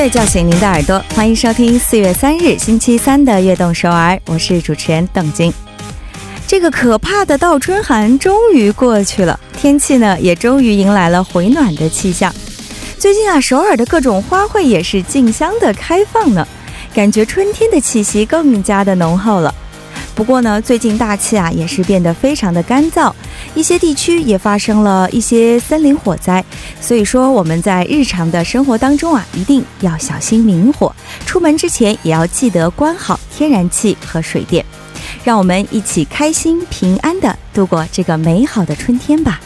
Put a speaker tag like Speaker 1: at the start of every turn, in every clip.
Speaker 1: 乐叫醒您的耳朵，欢迎收听四月三日星期三的《悦动首尔》，我是主持人邓晶。这个可怕的倒春寒终于过去了，天气呢也终于迎来了回暖的气象。最近啊，首尔的各种花卉也是竞相的开放呢，感觉春天的气息更加的浓厚了。不过呢，最近大气啊也是变得非常的干燥，一些地区也发生了一些森林火灾。所以说我们在日常的生活当中啊，一定要小心明火，出门之前也要记得关好天然气和水电。让我们一起开心平安的度过这个美好的春天吧。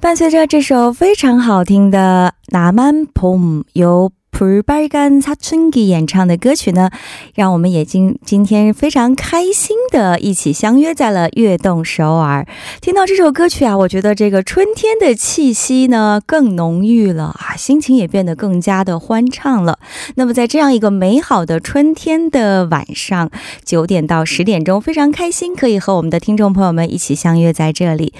Speaker 1: 伴随着这首非常好听的《나만봄》，由。 普巴干擦春吉演唱的歌曲呢，让我们也今今天非常开心的一起相约在了悦动首尔。听到这首歌曲啊，我觉得这个春天的气息呢更浓郁了啊，心情也变得更加的欢畅了。那么在这样一个美好的春天的晚上，九点到十点钟，非常开心可以和我们的听众朋友们一起相约在这里。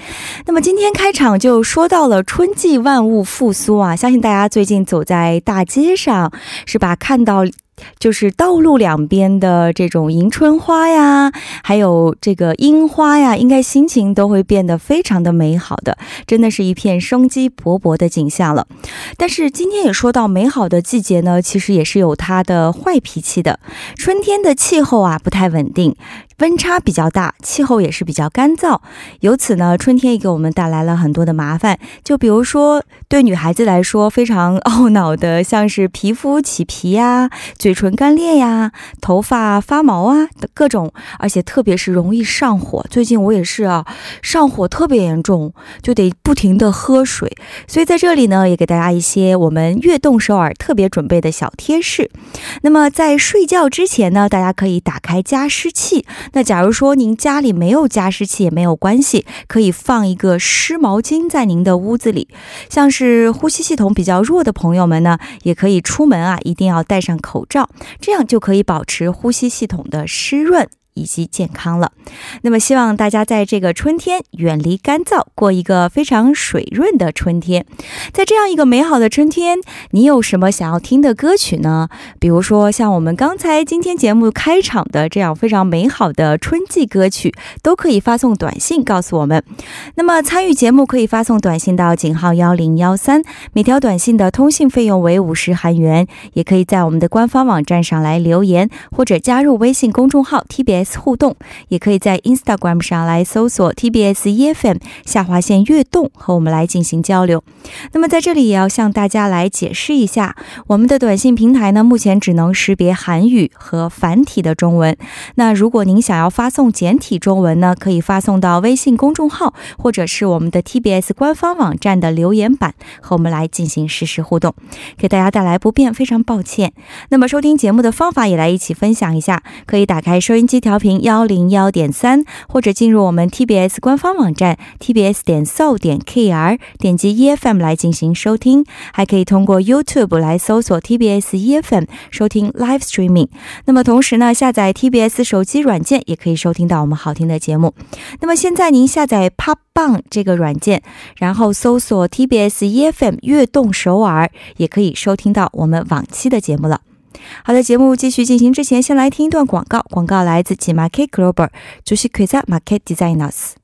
Speaker 1: 那么今天开场就说到了春季万物复苏啊，相信大家最近走在大街上。是吧？看到。就是道路两边的这种迎春花呀，还有这个樱花呀，应该心情都会变得非常的美好的，真的是一片生机勃勃的景象了。但是今天也说到，美好的季节呢，其实也是有它的坏脾气的。春天的气候啊不太稳定，温差比较大，气候也是比较干燥，由此呢，春天也给我们带来了很多的麻烦。就比如说，对女孩子来说非常 懊恼的，像是皮肤起皮呀，嘴。唇干裂呀，头发发毛啊，的各种，而且特别是容易上火。最近我也是啊，上火特别严重，就得不停的喝水。所以在这里呢，也给大家一些我们悦动首尔特别准备的小贴士。那么在睡觉之前呢，大家可以打开加湿器。那假如说您家里没有加湿器也没有关系，可以放一个湿毛巾在您的屋子里。像是呼吸系统比较弱的朋友们呢，也可以出门啊，一定要戴上口罩。这样就可以保持呼吸系统的湿润。以及健康了。那么，希望大家在这个春天远离干燥，过一个非常水润的春天。在这样一个美好的春天，你有什么想要听的歌曲呢？比如说，像我们刚才今天节目开场的这样非常美好的春季歌曲，都可以发送短信告诉我们。那么，参与节目可以发送短信到井号幺零幺三，每条短信的通信费用为五十韩元。也可以在我们的官方网站上来留言，或者加入微信公众号 TBS。互动也可以在 Instagram 上来搜索 TBS EFM 下划线悦动和我们来进行交流。那么在这里也要向大家来解释一下，我们的短信平台呢目前只能识别韩语和繁体的中文。那如果您想要发送简体中文呢，可以发送到微信公众号或者是我们的 TBS 官方网站的留言板和我们来进行实时互动，给大家带来不便，非常抱歉。那么收听节目的方法也来一起分享一下，可以打开收音机调。调频幺零幺点三，或者进入我们 TBS 官方网站 tbs 点 so 点 kr，点击 EFM 来进行收听，还可以通过 YouTube 来搜索 TBS EFM 收听 Live Streaming。那么同时呢，下载 TBS 手机软件也可以收听到我们好听的节目。那么现在您下载 Pop Bang 这个软件，然后搜索 TBS EFM 悦动首尔，也可以收听到我们往期的节目了。好的，节目继续进行之前，先来听一段广告。广告来自 Market Global，主席 k r i s Market Designers。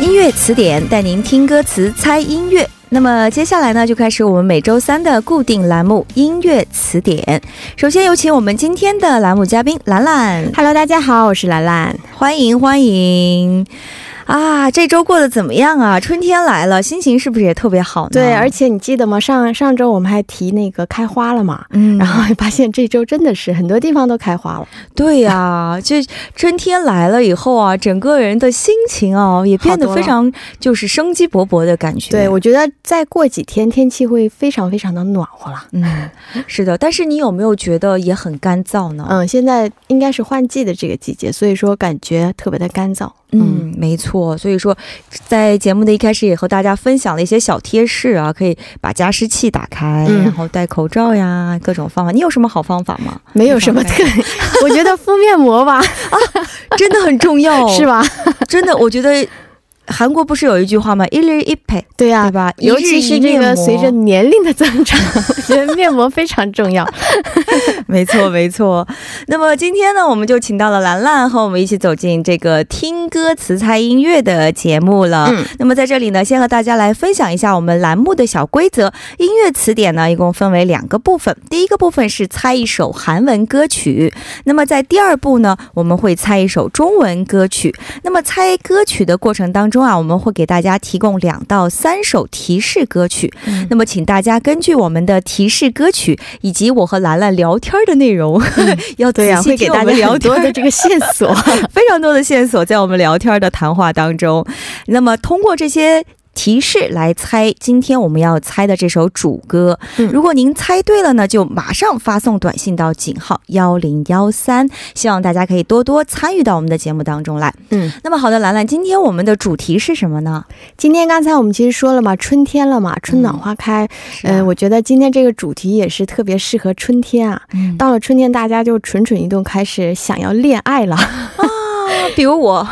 Speaker 1: 音乐词典带您听歌词，猜音乐。那么接下来呢，就开始我们每周三的固定栏目《音乐词典》。首先有请我们今天的栏目嘉宾兰兰。
Speaker 2: Hello，大家好，我是兰兰，
Speaker 1: 欢迎欢迎。啊，这周过得怎么样啊？春天来了，心情是不是也特别好呢？
Speaker 2: 对，而且你记得吗？上上周我们还提那个开花了嘛，嗯，然后发现这周真的是很多地方都开花了。
Speaker 1: 对呀，就春天来了以后啊，整个人的心情啊也变得非常就是生机勃勃的感觉。
Speaker 2: 对，我觉得再过几天天气会非常非常的暖和了。
Speaker 1: 嗯，是的。但是你有没有觉得也很干燥呢？
Speaker 2: 嗯，现在应该是换季的这个季节，所以说感觉特别的干燥。
Speaker 1: 嗯，没错。所以说，在节目的一开始也和大家分享了一些小贴士啊，可以把加湿器打开，然后戴口罩呀，各种方法。你有什么好方法吗？
Speaker 2: 没有什么特，我觉得敷面膜吧，啊，
Speaker 1: 真的很重要，
Speaker 2: 是吧？
Speaker 1: 真的，我觉得。韩国不是有一句话吗？一日一配，
Speaker 2: 对呀，
Speaker 1: 对吧？
Speaker 2: 尤其是这个随着年龄的增长，我觉得面膜非常重要。
Speaker 1: 没错，没错。那么今天呢，我们就请到了兰兰和我们一起走进这个听歌词猜音乐的节目了。嗯，那么在这里呢，先和大家来分享一下我们栏目的小规则。音乐词典呢，一共分为两个部分。第一个部分是猜一首韩文歌曲，那么在第二步呢，我们会猜一首中文歌曲。那么猜歌曲的过程当中啊，我们会给大家提供两到三首提示歌曲。那么，请大家根据我们的提示歌曲以及我和兰兰聊天的内容，要仔细给大家聊多的这个线索，非常多的线索在我们聊天的谈话当中。那么，通过这些。提示来猜今天我们要猜的这首主歌。如果您猜对了呢，就马上发送短信到井号幺零幺三。希望大家可以多多参与到我们的节目当中来。嗯，那么好的，兰兰，今天我们的主题是什么呢？
Speaker 2: 今天刚才我们其实说了嘛，春天了嘛，春暖花开。嗯，我觉得今天这个主题也是特别适合春天啊。到了春天，大家就蠢蠢欲动，开始想要恋爱了。
Speaker 1: 比如我，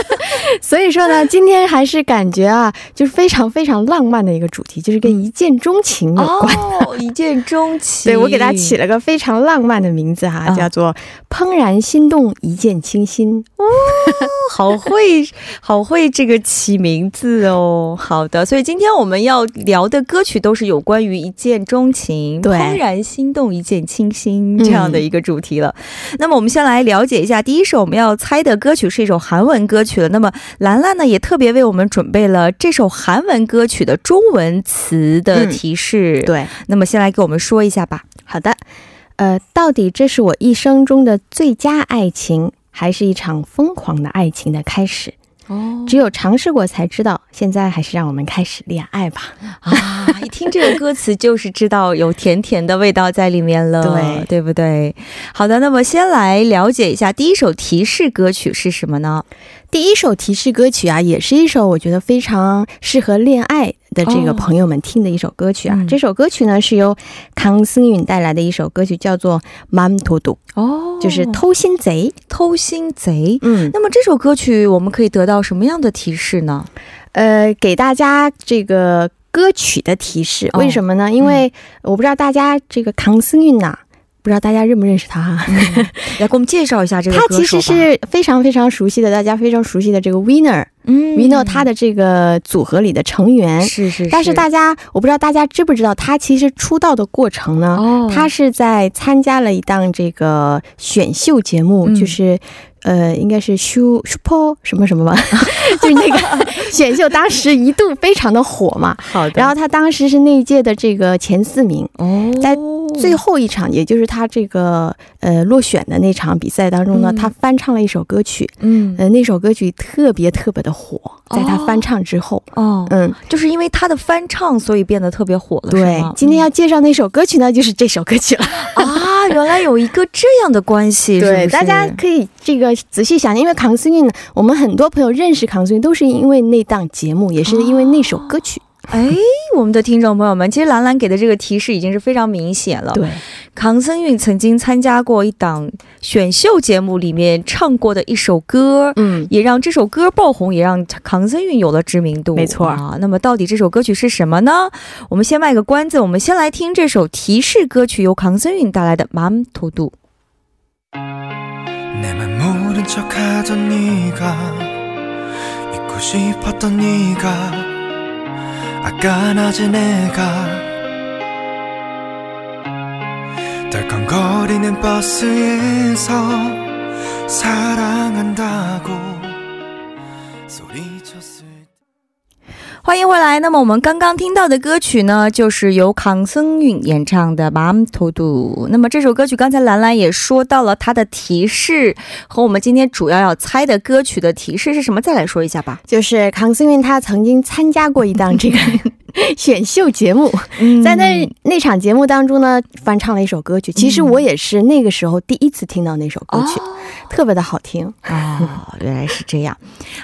Speaker 2: 所以说呢，今天还是感觉啊，就是非常非常浪漫的一个主题，就是跟一见钟情有关。
Speaker 1: 哦，一见钟情，
Speaker 2: 对我给它起了个非常浪漫的名字哈，叫做“怦然心动，一见倾心”。哦，
Speaker 1: 好会，好会这个起名字哦。好的，所以今天我们要聊的歌曲都是有关于一见钟情、怦然心动、一见倾心这样的一个主题了。那么我们先来了解一下第一首我们要猜的歌曲。是一首韩文歌曲了。那么兰兰呢，也特别为我们准备了这首韩文歌曲的中文词的提示。
Speaker 2: 对，
Speaker 1: 那么先来给我们说一下吧。
Speaker 2: 好的，呃，到底这是我一生中的最佳爱情，还是一场疯狂的爱情的开始？哦，只有尝试过才知道。现在还是让我们开始恋爱吧。
Speaker 1: 啊，一听这个歌词就是知道有甜甜的味道在里面了，对对不对？好的，那么先来了解一下第一首提示歌曲是什么呢？
Speaker 2: 第一首提示歌曲啊，也是一首我觉得非常适合恋爱的这个朋友们听的一首歌曲啊。这首歌曲呢是由康승윤带来的一首歌曲，叫做《맘도둑》哦，就是偷心贼，
Speaker 1: 偷心贼。嗯，那么这首歌曲我们可以得到什么样的提示呢？
Speaker 2: 呃，给大家这个歌曲的提示，为什么呢？因为我不知道大家这个康승윤呐。 不知道大家认不认识他哈？
Speaker 1: 来给我们介绍一下这个 歌
Speaker 2: 手他其实是非常非常熟悉的，大家非常熟悉的这个 Winner。嗯，Winner 他的这个组合里的成员
Speaker 1: 是是。
Speaker 2: 但是大家，我不知道大家知不知道，他其实出道的过程呢？哦。他是在参加了一档这个选秀节目，就是呃，应该是 Super 什么什么吧，就是那个 选秀，当时一度非常的火嘛。
Speaker 1: 好的。
Speaker 2: 然后他当时是那一届的这个前四名。哦。在最后一场，也就是他这个呃落选的那场比赛当中呢，他翻唱了一首歌曲，嗯，呃，那首歌曲特别特别的火，在他翻唱之后，
Speaker 1: 哦，嗯，就是因为他的翻唱，所以变得特别火了。
Speaker 2: 对，今天要介绍那首歌曲呢，就是这首歌曲了。
Speaker 1: 啊，原来有一个这样的关系，
Speaker 2: 对，大家可以这个仔细想，因为康斯韵呢，我们很多朋友认识康斯韵都是因为那档节目，也是因为那首歌曲。
Speaker 1: 哎，我们的听众朋友们，其实兰兰给的这个提示已经是非常明显了。
Speaker 2: 对，
Speaker 1: 康森韵曾经参加过一档选秀节目，里面唱过的一首歌，嗯，也让这首歌爆红，也让康森韵有了知名度。
Speaker 2: 没错啊。
Speaker 1: 那么，到底这首歌曲是什么呢？我们先卖个关子，我们先来听这首提示歌曲，由康森韵带来的《맘토도》。 아까낮에내가덜컹거리는 버스에서 사랑한다고 欢迎回来。那么我们刚刚听到的歌曲呢就是由康森韵演唱的 Mam to do 那么这首歌曲刚才兰兰也说到了它的提示和我们今天主要要猜的歌曲的提示是什么再来说一下吧。
Speaker 2: 就是康森韵她曾经参加过一档这个 选秀节目在那那场节目当中呢翻唱了一首歌曲。其实我也是那个时候第一次听到那首歌曲特别的好听。
Speaker 1: 哦原来是这样。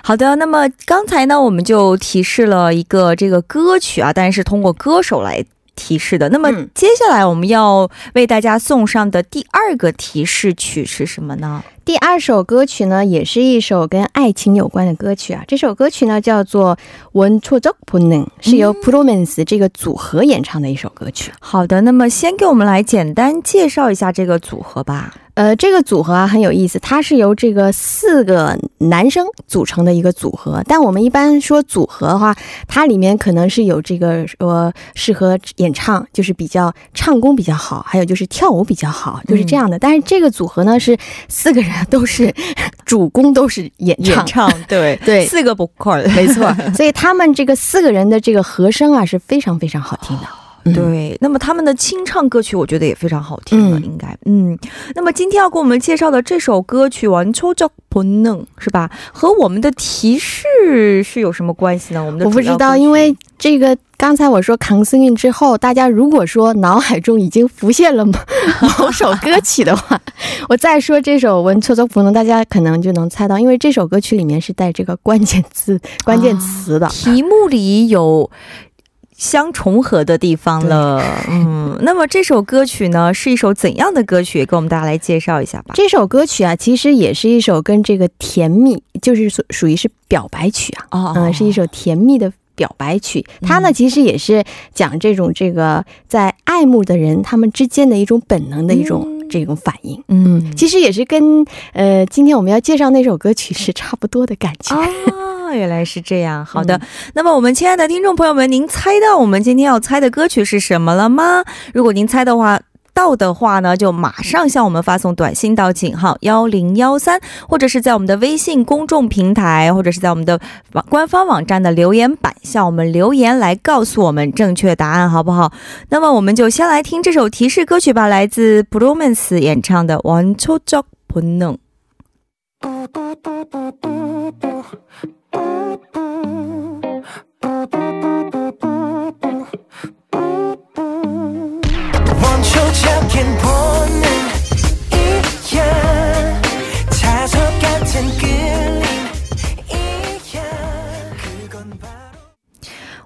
Speaker 1: 好的那么刚才呢我们就提示了一个这个歌曲啊，但是通过歌手来提示的。那么接下来我们要为大家送上的第二个提示曲是什么呢？
Speaker 2: 第二首歌曲呢，也是一首跟爱情有关的歌曲啊。这首歌曲呢叫做《원초적본 능》，是由 Promance 这个组合演唱的一首歌曲。
Speaker 1: 好的，那么先给我们来简单介绍一下这个组合吧。
Speaker 2: 呃，这个组合啊很有意思，它是由这个四个男生组成的一个组合。但我们一般说组合的话，它里面可能是有这个说适合演唱，就是比较唱功比较好，还有就是跳舞比较好，就是这样的。但是这个组合呢是四个人 都是主攻都是演唱，
Speaker 1: 对 对，四个 vocal，
Speaker 2: 没错。所以他们这个四个人的这个和声啊是非常非常好听的。
Speaker 1: 对，那么他们的清唱歌曲，我觉得也非常好听了，应该，嗯。那么今天要给我们介绍的这首歌曲《完抽叫不能》，是吧？和我们的提示是有什么关系呢？我们的
Speaker 2: 我不知道，因为这个刚才我说扛斯韵之后，大家如果说脑海中已经浮现了某 首歌曲的话，我再说这首《文抽着不能》，大家可能就能猜到，因为这首歌曲里面是带这个关键字、关键词的，
Speaker 1: 题目里有。相重合的地方了，嗯，那么这首歌曲呢，是一首怎样的歌曲？给我们大家来介绍一下吧。
Speaker 2: 这首歌曲啊，其实也是一首跟这个甜蜜，就是属属于是表白曲啊，哦，嗯，是一首甜蜜的表白曲。它呢，其实也是讲这种这个在爱慕的人他们之间的一种本能的一种这种反应。嗯，其实也是跟呃今天我们要介绍那首歌曲是差不多的感觉。
Speaker 1: 原来是这样，好的。那么我们亲爱的听众朋友们，您猜到我们今天要猜的歌曲是什么了吗？如果您猜的话到的话呢，就马上向我们发送短信到井号幺零幺三，或者是在我们的微信公众平台，或者是在我们的官方网站的留言板向我们留言来告诉我们正确答案，好不好？那么我们就先来听这首提示歌曲吧，来自 Bromance 演唱的《원초적본 능》。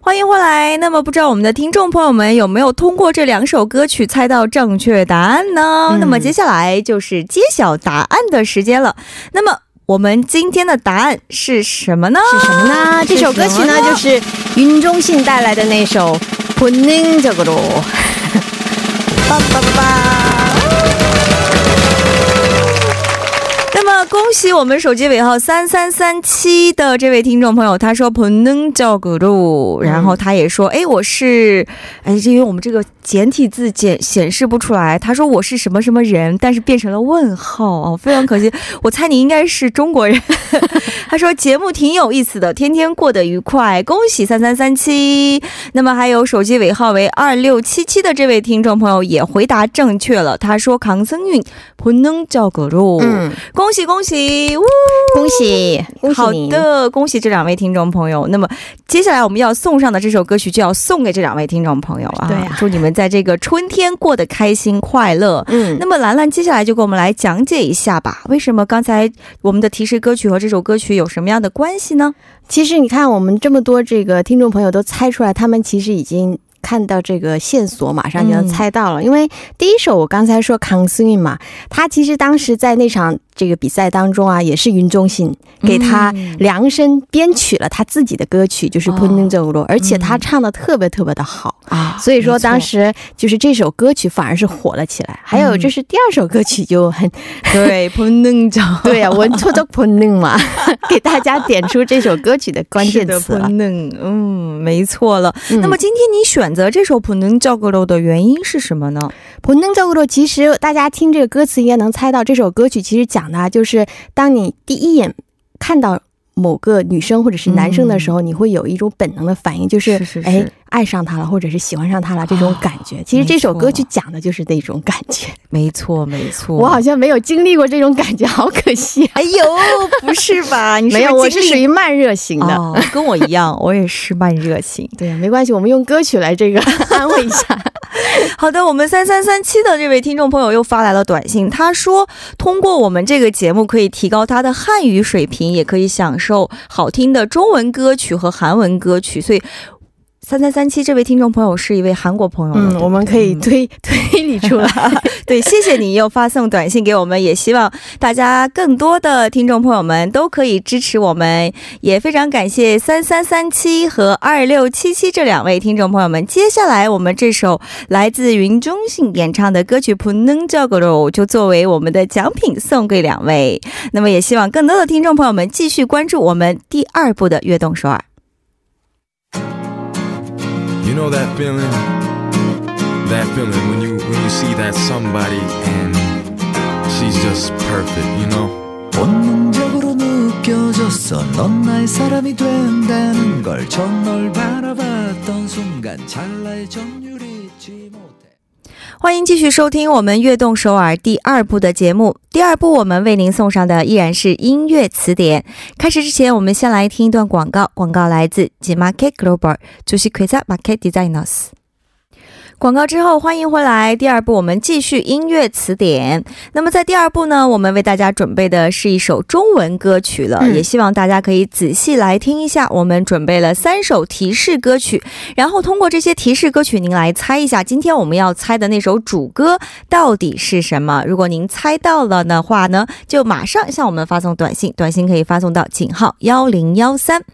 Speaker 1: 欢迎回来。那么，不知道我们的听众朋友们有没有通过这两首歌曲猜到正确答案呢？那么，接下来就是揭晓答案的时间了。那么，我们今天的答案是什么呢？
Speaker 2: 是什么呢？这首歌曲呢，就是云中信带来的那首《본능적으로》。叭叭叭叭。
Speaker 1: 恭喜我们手机尾号三三三七的这位听众朋友，他说不能叫格路，然后他也说，哎，我是，哎，因为我们这个简体字简显示不出来，他说我是什么什么人，但是变成了问号哦，非常可惜，我猜你应该是中国人。他说节目挺有意思的，天天过得愉快，恭喜三三三七。那么还有手机尾号为二六七七的这位听众朋友也回答正确了，他说唐僧运不能叫格路，嗯，恭喜。恭喜！
Speaker 2: 恭喜！
Speaker 1: 好的，恭喜这两位听众朋友。那么接下来我们要送上的这首歌曲就要送给这两位听众朋友啊！
Speaker 2: 对
Speaker 1: 祝你们在这个春天过得开心快乐。嗯，那么兰兰接下来就给我们来讲解一下吧。为什么刚才我们的提示歌曲和这首歌曲有什么样的关系呢？
Speaker 2: 其实你看，我们这么多这个听众朋友都猜出来，他们其实已经。看到这个线索，马上就能猜到了。因为第一首我刚才说康斯韵嘛，他其实当时在那场这个比赛当中啊，也是云中信给他量身编曲了他自己的歌曲，就是《p u n 这 n 而且他唱的特别特别的好啊。所以说当时就是这首歌曲反而是火了起来。还有就是第二首歌曲就很
Speaker 1: 对 p u n
Speaker 2: 对呀，文错的 p u n 嘛，给大家点出这首歌曲的关键词了。
Speaker 1: 嗯，没错了。那么今天你选。择这首《普能教格罗》的原因是什么呢？
Speaker 2: 普能教格罗，其实大家听这个歌词应该能猜到，这首歌曲其实讲的就是当你第一眼看到某个女生或者是男生的时候，你会有一种本能的反应，就是哎。爱上他了，或者是喜欢上他了，这种感觉，其实这首歌曲讲的就是那种感觉。
Speaker 1: 没错，没错。
Speaker 2: 我好像没有经历过这种感觉，好可惜。
Speaker 1: 哎呦，不是吧？你
Speaker 2: 没有，我是属于慢热型的，
Speaker 1: 跟我一样，我也是慢热型。
Speaker 2: 对，没关系，我们用歌曲来这个安慰一下。
Speaker 1: 好的，我们三三三七的这位听众朋友又发来了短信，他说通过我们这个节目可以提高他的汉语水平，也可以享受好听的中文歌曲和韩文歌曲，所以。三三三七，这位听众朋友是一位韩国朋友。
Speaker 2: 嗯，我们可以推 推理出来。
Speaker 1: 对，谢谢你又发送短信给我们，也希望大家更多的听众朋友们都可以支持我们，也非常感谢三三三七和二六七七这两位听众朋友们。接下来我们这首来自云中信演唱的歌曲《不能叫个肉》就作为我们的奖品送给两位。那么也希望更多的听众朋友们继续关注我们第二部的《悦动首尔》。You know that feeling? That feeling when you when you see that somebody and she's just perfect, you know? 본능적으로 느껴졌어 넌 나의 사람이 된다는 걸처널 바라봤던 순간 찰나의 못해 欢迎继续收听我们《悦动首尔》第二部的节目。第二部我们为您送上的依然是音乐词典。开始之前，我们先来听一段广告。广告来自 G Market Global，就是 Quasar Market Designers。广告之后，欢迎回来。第二部，我们继续音乐词典。那么，在第二部呢，我们为大家准备的是一首中文歌曲了，也希望大家可以仔细来听一下。我们准备了三首提示歌曲，然后通过这些提示歌曲，您来猜一下今天我们要猜的那首主歌到底是什么。如果您猜到了的话呢，就马上向我们发送短信，短信可以发送到井号幺零幺三。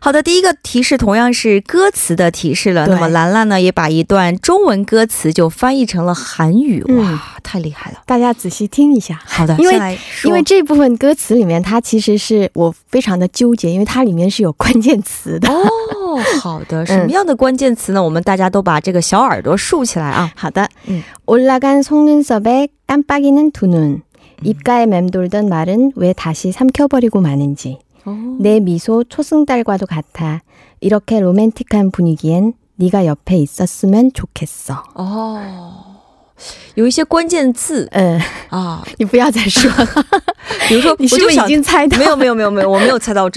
Speaker 1: 好的，第一个提示同样是歌词的提示了。那么兰兰呢，也把一段中。中文歌词就翻译成了韩语，哇，太厉害了！
Speaker 2: 大家仔细听一下。
Speaker 1: 好的，
Speaker 2: 因为因为这部分歌词里面，它其实是我非常的纠结，因为它里面是有关键词的。哦，
Speaker 1: 好的，什么样的关键词呢？我们大家都把这个小耳朵竖起来啊。
Speaker 2: 好的，嗯，올라간속눈썹에깜빡이는두눈입가에맴돌던말은왜다시삼켜버리고마는지내미소초승달과도같아이렇게로맨틱한분위기엔 네가 옆에 있었으면 좋겠어. 哦，有一些关键字，呃，你不要再说了。对，一起猜嘛。没有没有没有没有，我没有猜到。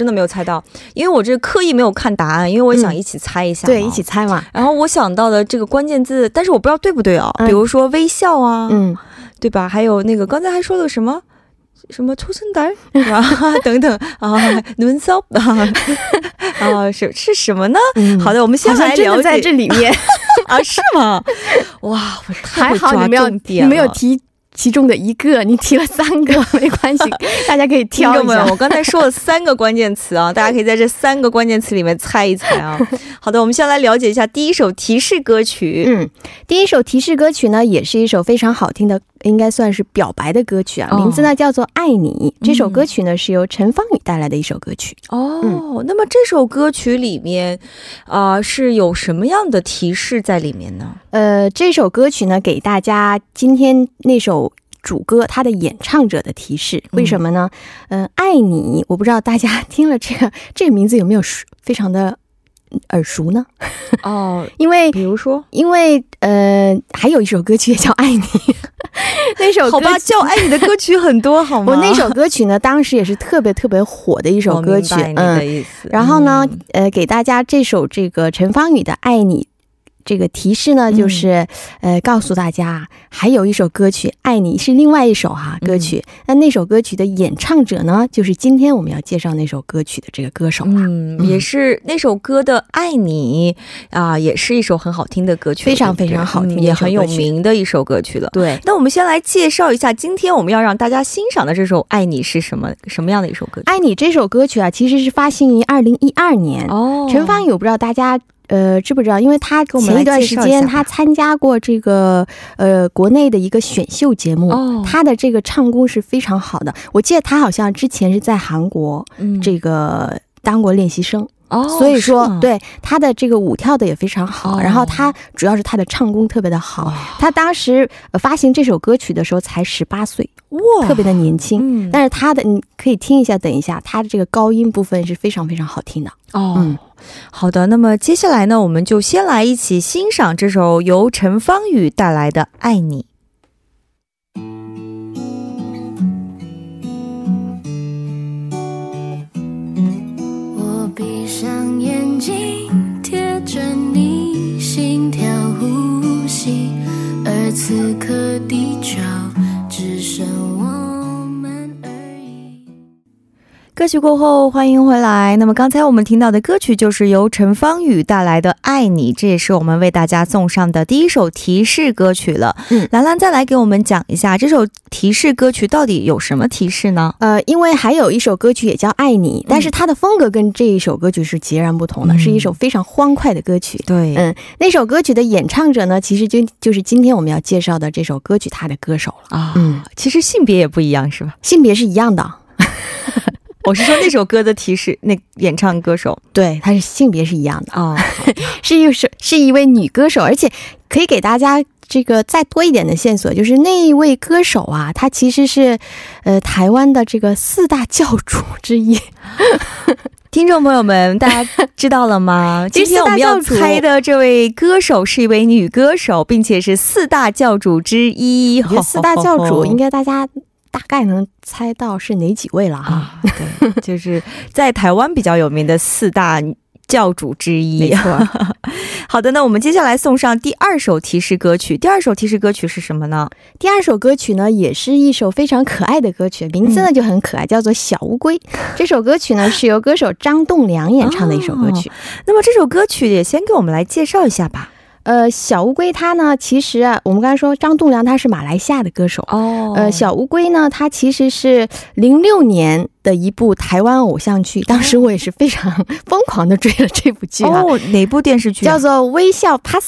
Speaker 2: 这个关键字，但是我不知道对不对啊。比如说微笑啊。什么抽生胆啊等等啊，눈썹啊 啊是是什么呢？好的，我们先来了解在这里面
Speaker 1: 啊，是吗？哇，我太会抓重点
Speaker 2: 了，没有提。其中的一个，你提了三个，没关系，大家可以挑一下。
Speaker 1: 我刚才说了三个关键词啊，大家可以在这三个关键词里面猜一猜啊。好的，我们先来了解一下第一首提示歌曲。
Speaker 2: 嗯，第一首提示歌曲呢，也是一首非常好听的，应该算是表白的歌曲啊。名字呢叫做《爱你》。这首歌曲呢是由陈芳宇带来的一首歌曲。
Speaker 1: 哦，那么这首歌曲里面啊是有什么样的提示在里面呢？
Speaker 2: 呃，这首歌曲呢给大家今天那首。主歌，他的演唱者的提示，为什么呢？嗯，爱你，我不知道大家 听了这个这个名字有没有非常的耳熟呢？
Speaker 1: 哦，
Speaker 2: 因为
Speaker 1: 比如说，
Speaker 2: 因为呃，还有一首歌曲也叫《爱你》，那首
Speaker 1: 好吧，叫《爱你》的歌曲很多，好吗？
Speaker 2: 我那首歌曲呢，当时也是特别特别火的一首歌曲，
Speaker 1: 嗯，
Speaker 2: 然后呢，呃，给大家这首这个陈芳宇的《爱你》。这个提示呢，就是呃，告诉大家还有一首歌曲《爱你》是另外一首哈歌曲。那那首歌曲的演唱者呢，就是今天我们要介绍那首歌曲的这个歌手
Speaker 1: 嗯，也是那首歌的《爱你》啊，也是一首很好听的歌曲，
Speaker 2: 非常非常好听，
Speaker 1: 也很有名的一首歌曲了。
Speaker 2: 对，
Speaker 1: 那我们先来介绍一下今天我们要让大家欣赏的这首《爱你》是什么什么样的一首歌曲？
Speaker 2: 《爱你》这首歌曲啊，其实是发行于二零一二年哦。陈芳宇，我不知道大家。呃，知不知道？因为他前一段时间他参加过这个呃国内的一个选秀节目，他的这个唱功是非常好的。我记得他好像之前是在韩国这个当过练习生哦，所以说对他的这个舞跳的也非常好，然后他主要是他的唱功特别的好。他当时发行这首歌曲的时候才十八岁，哇，特别的年轻。但是他的你可以听一下，等一下他的这个高音部分是非常非常好听的。哦，嗯，
Speaker 1: 好的。那么接下来呢，我们就先来一起欣赏这首由陈芳宇带来的《爱你》。歌曲过后，欢迎回来。那么刚才我们听到的歌曲就是由陈芳宇带来的《爱你》，这也是我们为大家送上的第一首提示歌曲了。嗯，兰兰再来给我们讲一下这首提示歌曲到底有什么提示呢？
Speaker 2: 呃，因为还有一首歌曲也叫《爱你》，但是它的风格跟这一首歌曲是截然不同的，是一首非常欢快的歌曲。
Speaker 1: 对，
Speaker 2: 嗯，那首歌曲的演唱者呢，其实就就是今天我们要介绍的这首歌曲它的歌手了啊。
Speaker 1: 嗯，其实性别也不一样，是吧？
Speaker 2: 性别是一样的。
Speaker 1: 我是说那首歌的提示，那演唱歌手，
Speaker 2: 对，他是性别是一样的啊，是一首是一位女歌手，而且可以给大家这个再多一点的线索，就是那一位歌手啊，他其实是呃台湾的这个四大教主之一。
Speaker 1: 听众朋友们，大家知道了吗？今天我们要猜的这位歌手是一位女歌手，并且是四大教主之一。
Speaker 2: 四大教主应该大家。大概能猜到是哪几位了哈？
Speaker 1: 对，就是在台湾比较有名的四大教主之一。
Speaker 2: 没错。
Speaker 1: 好的，那我们接下来送上第二首提示歌曲。第二首提示歌曲是什么呢？
Speaker 2: 第二首歌曲呢，也是一首非常可爱的歌曲，名字呢就很可爱，叫做《小乌龟》。这首歌曲呢是由歌手张栋梁演唱的一首歌曲。
Speaker 1: 那么这首歌曲也先给我们来介绍一下吧。
Speaker 2: 呃，小乌龟它呢，其实啊，我们刚才说张栋梁他是马来西亚的歌手哦。呃，小乌龟呢，它其实是零六年的一部台湾偶像剧，当时我也是非常 疯狂的追了这部剧啊。
Speaker 1: 哦，哪部电视剧？
Speaker 2: 叫做《微笑 Pasta》，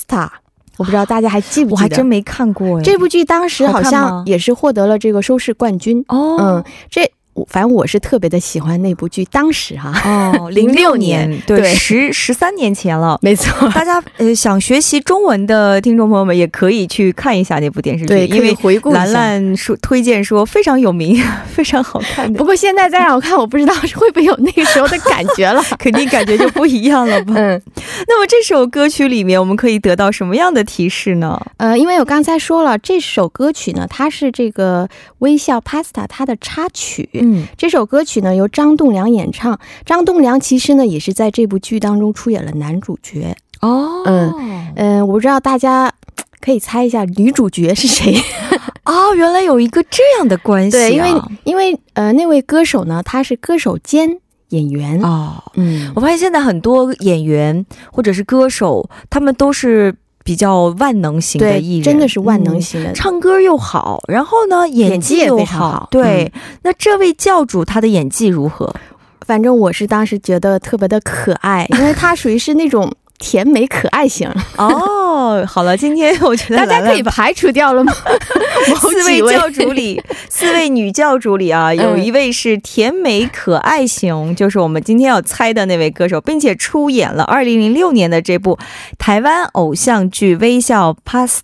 Speaker 2: 我不知道大家还记不记得？我
Speaker 1: 还真没看过。
Speaker 2: 这部剧当时好像也是获得了这个收视冠军哦。嗯，这。反正我是特别的喜欢那部剧，当时哈
Speaker 1: 哦，零六年对十十三年前了，
Speaker 2: 没错。
Speaker 1: 大家呃想学习中文的听众朋友们也可以去看一下那部电视剧，
Speaker 2: 对，因为回顾
Speaker 1: 兰兰说推荐说非常有名，非常好看的。
Speaker 2: 不过现在再让我看，我不知道会不会有那个时候的感觉了，
Speaker 1: 肯定感觉就不一样了吧。嗯，那么这首歌曲里面我们可以得到什么样的提示呢？
Speaker 2: 呃，因为我刚才说了，这首歌曲呢，它是这个微笑 Pasta 它的插曲。嗯，这首歌曲呢由张栋梁演唱。张栋梁其实呢也是在这部剧当中出演了男主角哦。嗯嗯，我不知道大家可以猜一下女主角是谁
Speaker 1: 哦，原来有一个这样的关系。
Speaker 2: 对，因为因为呃那位歌手呢他是歌手兼演员哦。
Speaker 1: 嗯，我发现现在很多演员或者是歌手，他们都是。比较万能型的艺人，
Speaker 2: 真的是万能型的，
Speaker 1: 唱歌又好，然后呢，演技也非常好。对，那这位教主他的演技如何？
Speaker 2: 反正我是当时觉得特别的可爱，因为他属于是那种。甜美可爱型
Speaker 1: 哦，好了，今天我觉得
Speaker 2: 大家可以排除掉了吗？
Speaker 1: 四位教主里，四位女教主里啊，有一位是甜美可爱型，就是我们今天要猜的那位歌手，并且出演了二零零六年的这部台湾偶像剧《微笑 Pasta》。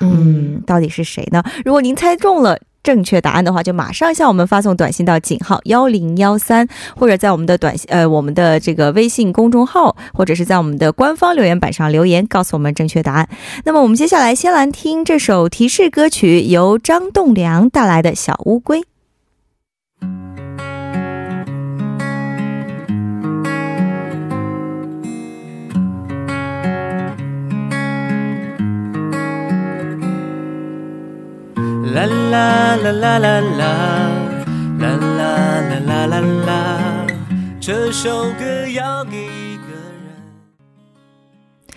Speaker 1: 嗯，到底是谁呢？如果您猜中了。正确答案的话，就马上向我们发送短信到井号幺零幺三，或者在我们的短信呃我们的这个微信公众号，或者是在我们的官方留言板上留言，告诉我们正确答案。那么我们接下来先来听这首提示歌曲，由张栋梁带来的《小乌龟》。啦啦啦啦啦啦，啦啦啦啦啦啦，这首歌要给。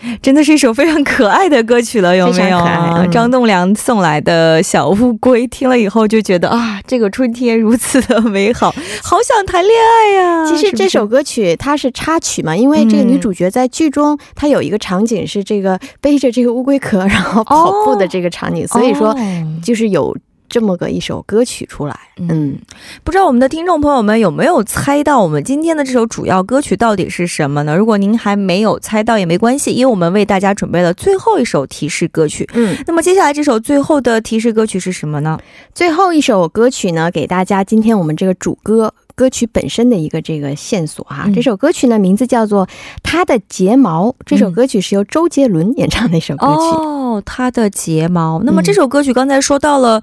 Speaker 1: 真的是一首非常可爱的歌曲了，有没有？张栋梁送来的小乌龟，听了以后就觉得啊，这个春天如此的美好，好想谈恋爱呀。
Speaker 2: 其实这首歌曲它是插曲嘛，因为这个女主角在剧中她有一个场景是这个背着这个乌龟壳然后跑步的这个场景，所以说就是有。这么个一首歌曲出来。嗯，
Speaker 1: 不知道我们的听众朋友们有没有猜到我们今天的这首主要歌曲到底是什么呢？如果您还没有猜到也没关系，因为我们为大家准备了最后一首提示歌曲。嗯，那么接下来这首最后的提示歌曲是什么呢？
Speaker 2: 最后一首歌曲呢，给大家今天我们这个主歌。歌曲本身的一个这个线索哈，这首歌曲呢名字叫做《他的睫毛》。这首歌曲是由周杰伦演唱的一首歌曲
Speaker 1: 哦，《他的睫毛》。那么这首歌曲刚才说到了。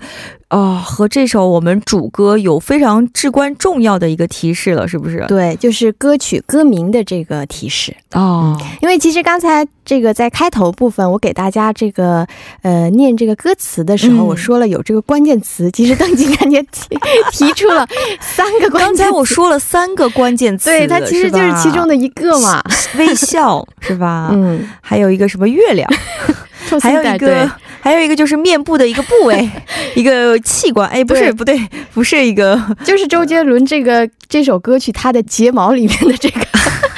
Speaker 1: 哦，和这首我们主歌有非常至关重要的一个提示了，是不是？
Speaker 2: 对，就是歌曲歌名的这个提示哦。因为其实刚才这个在开头部分，我给大家这个呃念这个歌词的时候，我说了有这个关键词，其实邓金感觉 提提出了三个关键。
Speaker 1: 刚才我说了三个关键词，
Speaker 2: 对，它其实就是其中的一个嘛，
Speaker 1: 微笑是吧？嗯，还有一个什么月亮，还有一个。还有一个就是面部的一个部位，一个器官。哎，不是，不对，不是一个，
Speaker 2: 就是周杰伦这个这首歌曲他的睫毛里面的这个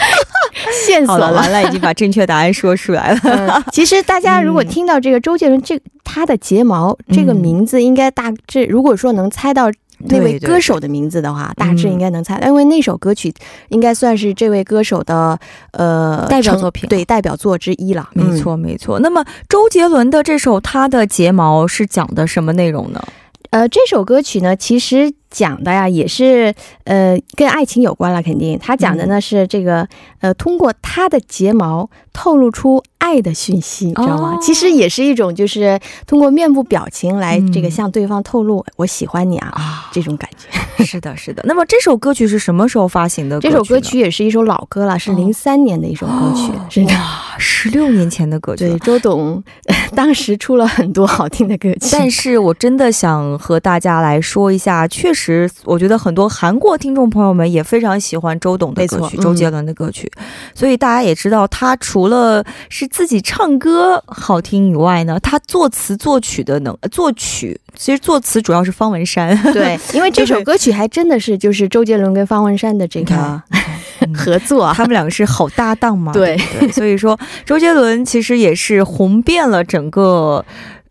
Speaker 2: 线索。
Speaker 1: 了，完了，已经把正确答案说出来了。
Speaker 2: 其实大家如果听到这个周杰伦这他的睫毛这个名字，应该大致如果说能猜到。那位歌手的名字的话，大致应该能猜，因为那首歌曲应该算是这位歌手的呃
Speaker 1: 代表作品，
Speaker 2: 对。代表作之一了。
Speaker 1: 没错，没错。那么周杰伦的这首《他的睫毛》是讲的什么内容呢？
Speaker 2: 呃，这首歌曲呢，其实讲的呀，也是呃跟爱情有关了，肯定。他讲的呢是这个呃，通过他的睫毛透露出爱的讯息，你知道吗？其实也是一种，就是通过面部表情来这个向对方透露我喜欢你啊啊这种感觉。
Speaker 1: 是的，是的。那么这首歌曲是什么时候发行的？
Speaker 2: 这首歌曲也是一首老歌了，是零三年的一首歌曲，是
Speaker 1: 的，十六年前的歌曲。
Speaker 2: 对，周董当时出了很多好听的歌曲，
Speaker 1: 但是我真的想和大家来说一下，确实，我觉得很多韩国听众朋友们也非常喜欢周董的歌曲，周杰伦的歌曲。所以大家也知道，他除了是自己唱歌好听以外呢，他作词作曲的能作曲，其实作词主要是方文山。
Speaker 2: 对，因为这首歌曲还真的是就是周杰伦跟方文山的这个 合作，
Speaker 1: 他们两个是好搭档嘛。
Speaker 2: 对，
Speaker 1: 所以说周杰伦其实也是红遍了整个。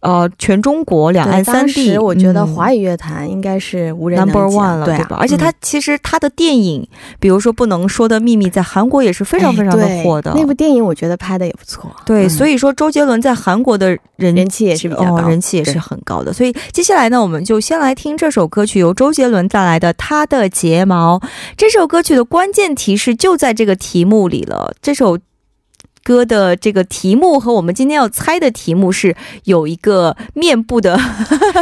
Speaker 1: 呃，全中国两岸三地，
Speaker 2: 我觉得华语乐坛应该是无人
Speaker 1: number one 了，对吧？而且他其实他的电影，比如说《不能说的秘密》，在韩国也是非常非常的火的。
Speaker 2: 那部电影我觉得拍的也不错。
Speaker 1: 对，所以说周杰伦在韩国的人
Speaker 2: 人气也是比较高，
Speaker 1: 人气也是很高的。所以接下来呢，我们就先来听这首歌曲，由周杰伦带来的《他的睫毛》。这首歌曲的关键提示就在这个题目里了。这首。歌的这个题目和我们今天要猜的题目是有一个面部的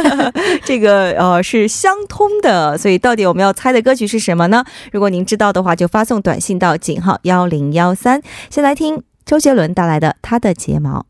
Speaker 1: 这个呃是相通的，所以到底我们要猜的歌曲是什么呢？如果您知道的话，就发送短信到井号幺零幺三。先来听周杰伦带来的《他的睫毛》。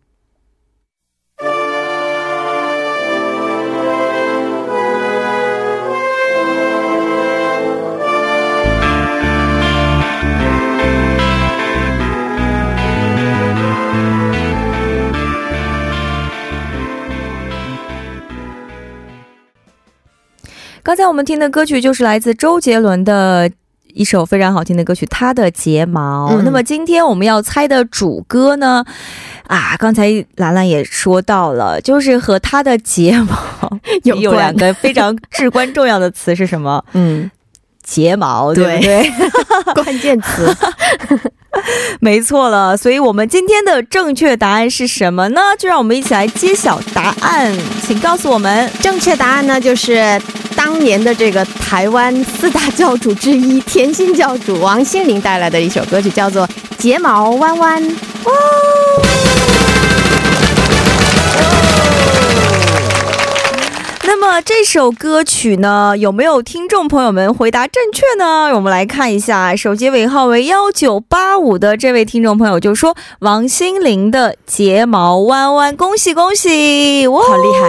Speaker 1: 刚才我们听的歌曲就是来自周杰伦的一首非常好听的歌曲《他的睫毛》。那么今天我们要猜的主歌呢？啊，刚才兰兰也说到了，就是和他的睫毛 有两个非常至关重要的词是什么？嗯，睫毛，对不对？
Speaker 2: 关键词。
Speaker 1: 没错了，所以我们今天的正确答案是什么呢？就让我们一起来揭晓答案，请告诉我们，
Speaker 2: 正确答案呢就是当年的这个台湾四大教主之一甜心教主王心凌带来的一首歌曲，叫做《睫毛弯弯》。
Speaker 1: 那么这首歌曲呢，有没有听众朋友们回答正确呢？我们来看一下，手机尾号为幺九八五的这位听众朋友就说王心凌的睫毛弯弯，恭喜恭喜，
Speaker 2: 哇，好厉害！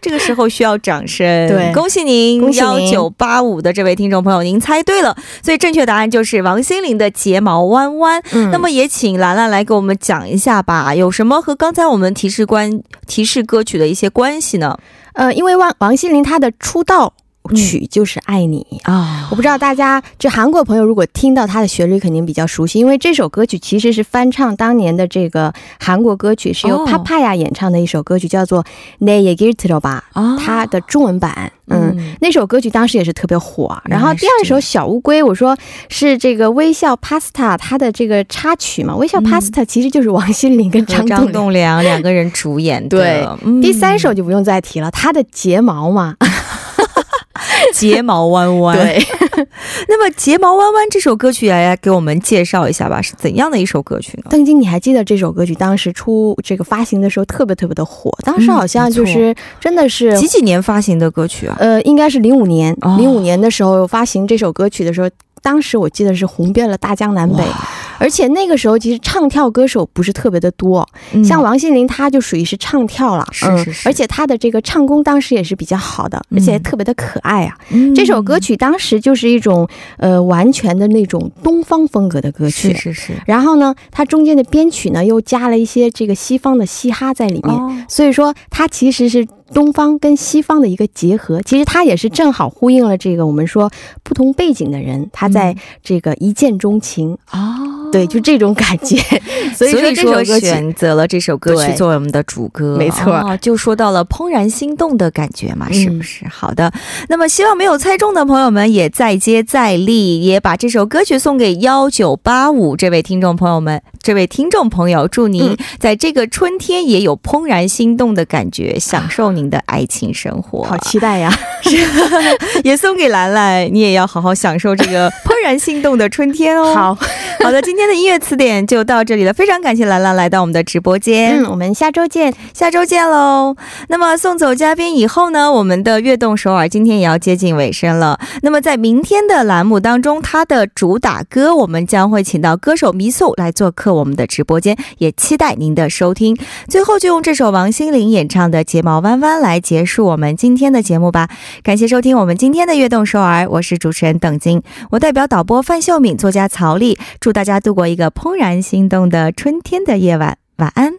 Speaker 1: 这个时候需要掌声，
Speaker 2: 对，
Speaker 1: 恭喜您，幺九八五的这位听众朋友，您猜对了，所以正确答案就是王心凌的睫毛弯弯。嗯，那么也请兰兰来给我们讲一下吧，有什么和刚才我们提示关提示歌曲的一些关系呢？
Speaker 2: 呃，因为王王心凌她的出道曲就是《爱你》啊。我不知道大家就韩国朋友如果听到它的旋律，肯定比较熟悉，因为这首歌曲其实是翻唱当年的这个韩国歌曲，是由帕帕亚演唱的一首歌曲，叫做《내얘기들어봐》。它的中文版。嗯，那首歌曲当时也是特别火。然后第二首《小乌龟》，我说是这个《微笑 Pasta》它的这个插曲嘛，《微笑 Pasta》其实就是王心凌跟张张栋梁两个人主演的。对，第三首就不用再提了，它的睫毛嘛。
Speaker 1: 睫毛弯弯，对。那么《睫毛弯弯》这首歌曲，来给我们介绍一下吧，是怎样的一首歌曲呢？
Speaker 2: 邓晶，你还记得这首歌曲当时出这个发行的时候特别特别的火？当时好像就是真的是
Speaker 1: 几几年发行的歌曲啊？
Speaker 2: 呃，应该是零五年，零五年的时候发行这首歌曲的时候。当时我记得是红遍了大江南北，而且那个时候其实唱跳歌手不是特别的多，像王心凌，她就属于是唱跳了，是是是，而且她的这个唱功当时也是比较好的，而且特别的可爱啊。这首歌曲当时就是一种呃完全的那种东方风格的歌曲，是是是。然后呢，它中间的编曲呢又加了一些这个西方的嘻哈在里面，所以说它其实是。东方跟西方的一个结合，其实它也是正好呼应了这个我们说不同背景的人，他在这个一见钟情啊。对，就这种感觉，所以说
Speaker 1: 选择了这首歌曲作为我们的主歌，没错，就说到了怦然心动的感觉嘛，是不是？好的，那么希望没有猜中的朋友们也再接再厉，也把这首歌曲送给幺九八五这位听众朋友们，这位听众朋友，祝您在这个春天也有怦然心动的感觉，享受您的爱情生活。
Speaker 2: 好期待呀！
Speaker 1: 也送给兰兰，你也要好好享受这个怦 然心动的春天哦。
Speaker 2: 好
Speaker 1: 好的，今天。的音乐词典就到这里了，非常感谢兰兰来到我们的直播间。
Speaker 2: 嗯，我们下周见，
Speaker 1: 下周见喽。那么送走嘉宾以后呢，我们的悦动首尔今天也要接近尾声了。那么在明天的栏目当中，它的主打歌我们将会请到歌手迷素来做客我们的直播间，也期待您的收听。最后就用这首王心凌演唱的《睫毛弯弯》来结束我们今天的节目吧。感谢收听我们今天的悦动首尔，我是主持人邓晶，我代表导播范秀敏、作家曹丽，祝大家度过一个怦然心动的春天的夜晚，晚安。